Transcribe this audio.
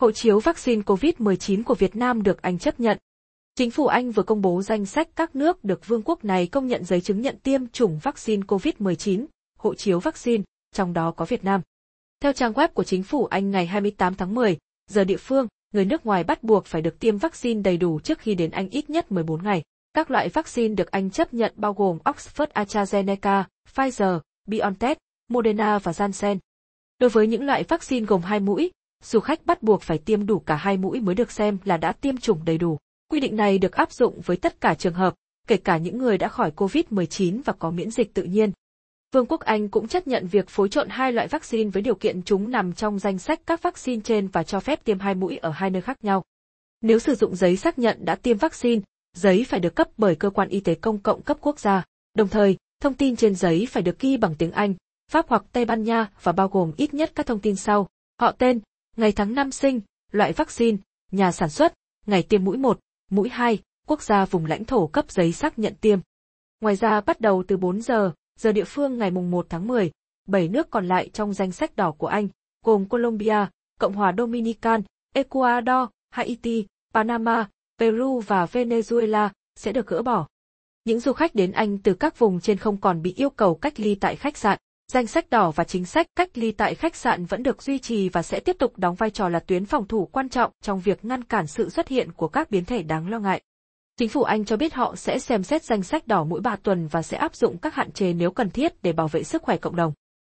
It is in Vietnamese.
Hộ chiếu vaccine COVID-19 của Việt Nam được Anh chấp nhận. Chính phủ Anh vừa công bố danh sách các nước được vương quốc này công nhận giấy chứng nhận tiêm chủng vaccine COVID-19, hộ chiếu vaccine, trong đó có Việt Nam. Theo trang web của chính phủ Anh ngày 28 tháng 10, giờ địa phương, người nước ngoài bắt buộc phải được tiêm vaccine đầy đủ trước khi đến Anh ít nhất 14 ngày. Các loại vaccine được Anh chấp nhận bao gồm Oxford AstraZeneca, Pfizer, BioNTech, Moderna và Janssen. Đối với những loại vaccine gồm hai mũi, du khách bắt buộc phải tiêm đủ cả hai mũi mới được xem là đã tiêm chủng đầy đủ. Quy định này được áp dụng với tất cả trường hợp, kể cả những người đã khỏi COVID-19 và có miễn dịch tự nhiên. Vương quốc Anh cũng chấp nhận việc phối trộn hai loại vaccine với điều kiện chúng nằm trong danh sách các vaccine trên và cho phép tiêm hai mũi ở hai nơi khác nhau. Nếu sử dụng giấy xác nhận đã tiêm vaccine, giấy phải được cấp bởi cơ quan y tế công cộng cấp quốc gia. Đồng thời, thông tin trên giấy phải được ghi bằng tiếng Anh, Pháp hoặc Tây Ban Nha và bao gồm ít nhất các thông tin sau: họ tên, ngày tháng năm sinh, loại vaccine, nhà sản xuất, ngày tiêm mũi 1, mũi 2, quốc gia vùng lãnh thổ cấp giấy xác nhận tiêm. Ngoài ra bắt đầu từ 4 giờ, giờ địa phương ngày mùng 1 tháng 10, 7 nước còn lại trong danh sách đỏ của Anh, gồm Colombia, Cộng hòa Dominican, Ecuador, Haiti, Panama, Peru và Venezuela sẽ được gỡ bỏ. Những du khách đến Anh từ các vùng trên không còn bị yêu cầu cách ly tại khách sạn. Danh sách đỏ và chính sách cách ly tại khách sạn vẫn được duy trì và sẽ tiếp tục đóng vai trò là tuyến phòng thủ quan trọng trong việc ngăn cản sự xuất hiện của các biến thể đáng lo ngại. Chính phủ Anh cho biết họ sẽ xem xét danh sách đỏ mỗi 3 tuần và sẽ áp dụng các hạn chế nếu cần thiết để bảo vệ sức khỏe cộng đồng.